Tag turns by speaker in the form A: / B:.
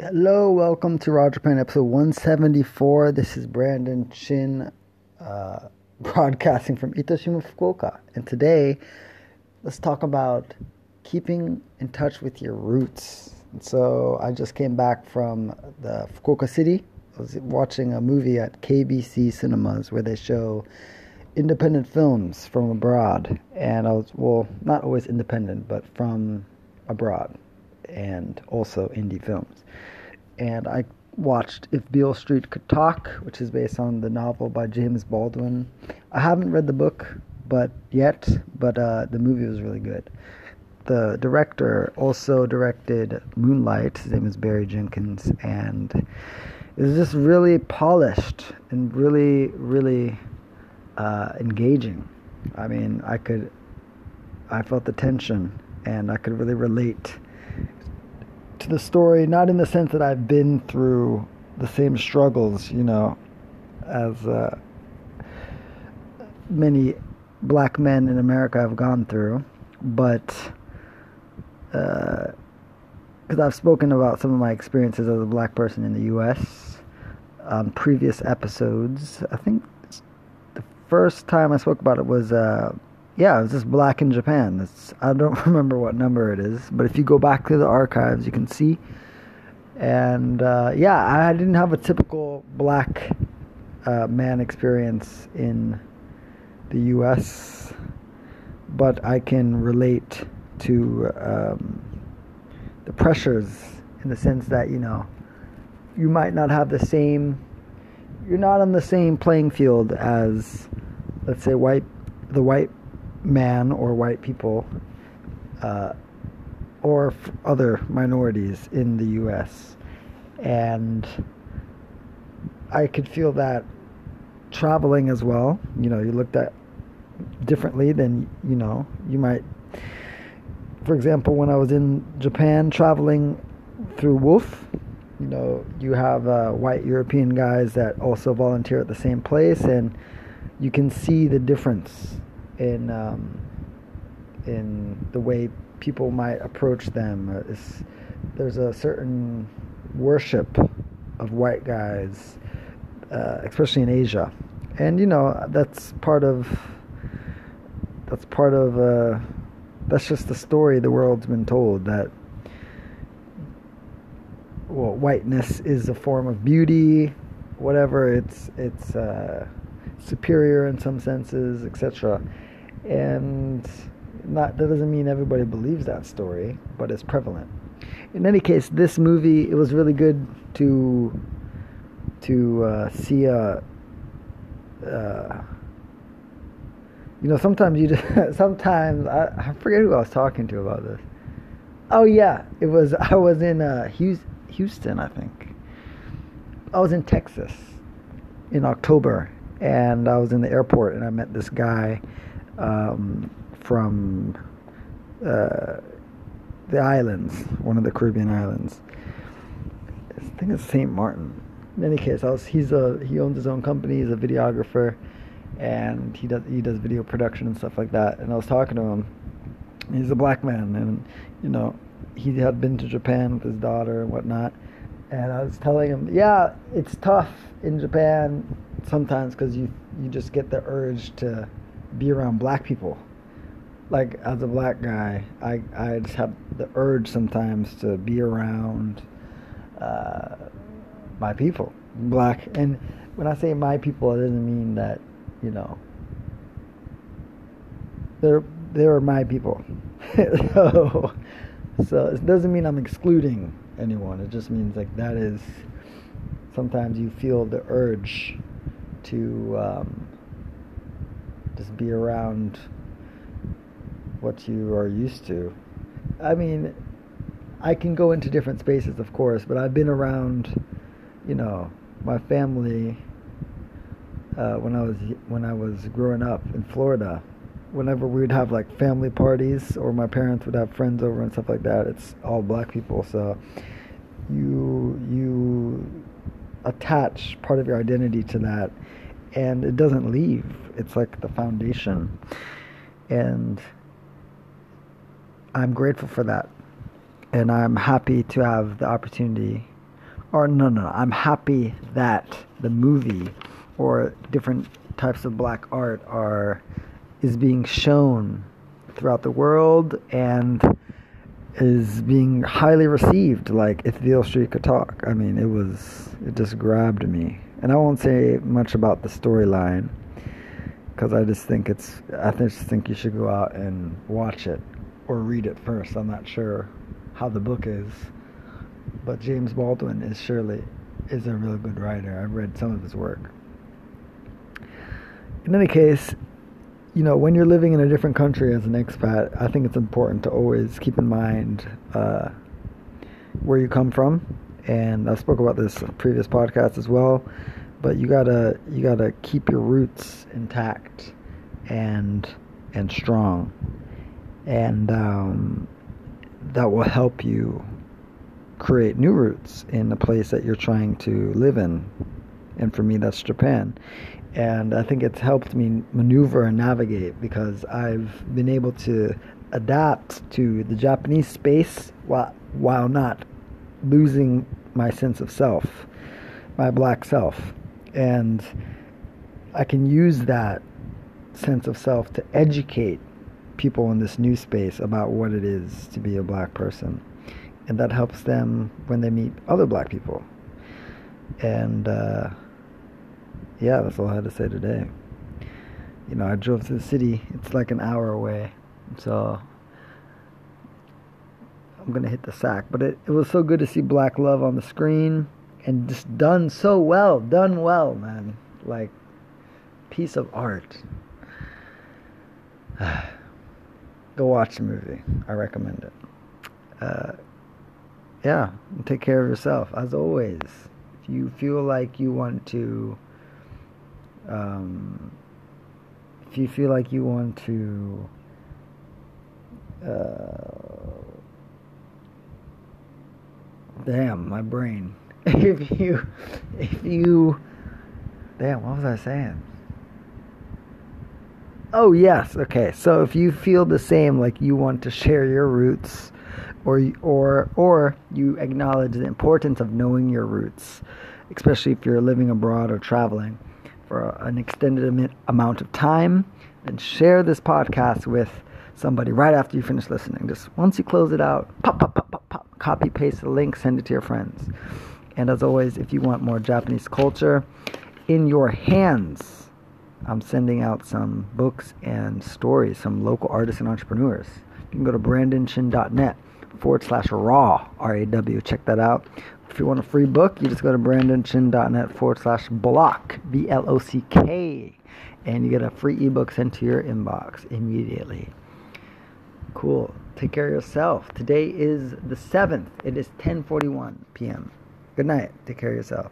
A: Hello, welcome to Raw Japan episode 174. This is Brandon Chin, uh, broadcasting from Itoshima, Fukuoka. And today, let's talk about keeping in touch with your roots. And so, I just came back from the Fukuoka city. I was watching a movie at KBC Cinemas where they show independent films from abroad. And I was, well, not always independent, but from abroad and also indie films. And I watched If Beale Street Could Talk, which is based on the novel by James Baldwin. I haven't read the book, but yet, but uh, the movie was really good. The director also directed Moonlight. His name is Barry Jenkins, and it was just really polished and really, really uh, engaging. I mean, I could, I felt the tension, and I could really relate to the story, not in the sense that I've been through the same struggles, you know, as uh, many black men in America have gone through, but because uh, I've spoken about some of my experiences as a black person in the U.S. on previous episodes. I think the first time I spoke about it was. Uh, yeah, it was just black in Japan. It's, I don't remember what number it is, but if you go back to the archives, you can see. And uh, yeah, I didn't have a typical black uh, man experience in the U.S., but I can relate to um, the pressures in the sense that you know you might not have the same. You're not on the same playing field as, let's say, white the white man or white people uh, or other minorities in the U.S. And I could feel that traveling as well. You know, you looked at differently than, you know, you might. For example, when I was in Japan traveling through WWOOF, you know, you have uh, white European guys that also volunteer at the same place, and you can see the difference in um, in the way people might approach them. Uh, there's a certain worship of white guys, uh, especially in Asia, and you know that's part of that's part of uh, that's just the story the world's been told that well whiteness is a form of beauty, whatever it's it's uh, superior in some senses, etc and not that doesn't mean everybody believes that story, but it's prevalent. In any case, this movie it was really good to to uh, see a. Uh, you know, sometimes you just, sometimes I, I forget who I was talking to about this. Oh yeah, it was I was in uh, Houston, I think. I was in Texas in October, and I was in the airport, and I met this guy um, from uh, the islands, one of the Caribbean islands. I think it's Saint Martin. In any case, was, he's a he owns his own company. He's a videographer, and he does he does video production and stuff like that. And I was talking to him. He's a black man, and you know he had been to Japan with his daughter and whatnot. And I was telling him, yeah, it's tough in Japan sometimes because you you just get the urge to be around black people. Like as a black guy, I I just have the urge sometimes to be around uh, my people, black. And when I say my people, it doesn't mean that you know they're they're my people. so so it doesn't mean I'm excluding anyone. It just means like that is sometimes you feel the urge to um, just be around what you are used to. I mean, I can go into different spaces, of course, but I've been around, you know, my family uh, when I was when I was growing up in Florida. Whenever we would have like family parties, or my parents would have friends over and stuff like that, it's all black people. So you you attach part of your identity to that, and it doesn't leave. It's like the foundation. And I'm grateful for that. And I'm happy to have the opportunity or no, no, no, I'm happy that the movie or different types of black art are is being shown throughout the world and is being highly received like if Beale Street could talk. I mean, it was it just grabbed me. And I won't say much about the storyline because I just think it's I just think you should go out and watch it or read it first. I'm not sure how the book is, but James Baldwin is surely is a really good writer. I've read some of his work. In any case, you know, when you're living in a different country as an expat, I think it's important to always keep in mind uh, where you come from. And I spoke about this previous podcast as well. But you gotta you gotta keep your roots intact and and strong, and um, that will help you create new roots in the place that you're trying to live in. And for me, that's Japan and I think it's helped me maneuver and navigate because I've been able to adapt to the Japanese space while while not losing my sense of self, my black self, and I can use that sense of self to educate people in this new space about what it is to be a black person, and that helps them when they meet other black people, and. Uh, yeah, that's all I had to say today. You know, I drove to the city. It's like an hour away. So I'm going to hit the sack. But it, it was so good to see Black Love on the screen and just done so well. Done well, man. Like, piece of art. Go watch the movie. I recommend it. Uh, yeah, take care of yourself. As always, if you feel like you want to um, if you feel like you want to uh, damn my brain. If you if you damn what was i saying? Oh yes okay so if you feel the same like you want to share your roots or or or you acknowledge the importance of knowing your roots especially if you're living abroad or traveling for an extended amount of time and share this podcast with somebody right after you finish listening. Just once you close it out, pop, pop, pop, pop, pop, copy, paste the link, send it to your friends. And as always, if you want more Japanese culture in your hands, I'm sending out some books and stories, some local artists and entrepreneurs. You can go to brandonchin.net forward slash raw, R A W. Check that out. If you want a free book, you just go to brandonchin.net forward slash block, B L O C K, and you get a free ebook sent to your inbox immediately. Cool. Take care of yourself. Today is the 7th. It is 10:41 p.m. Good night. Take care of yourself.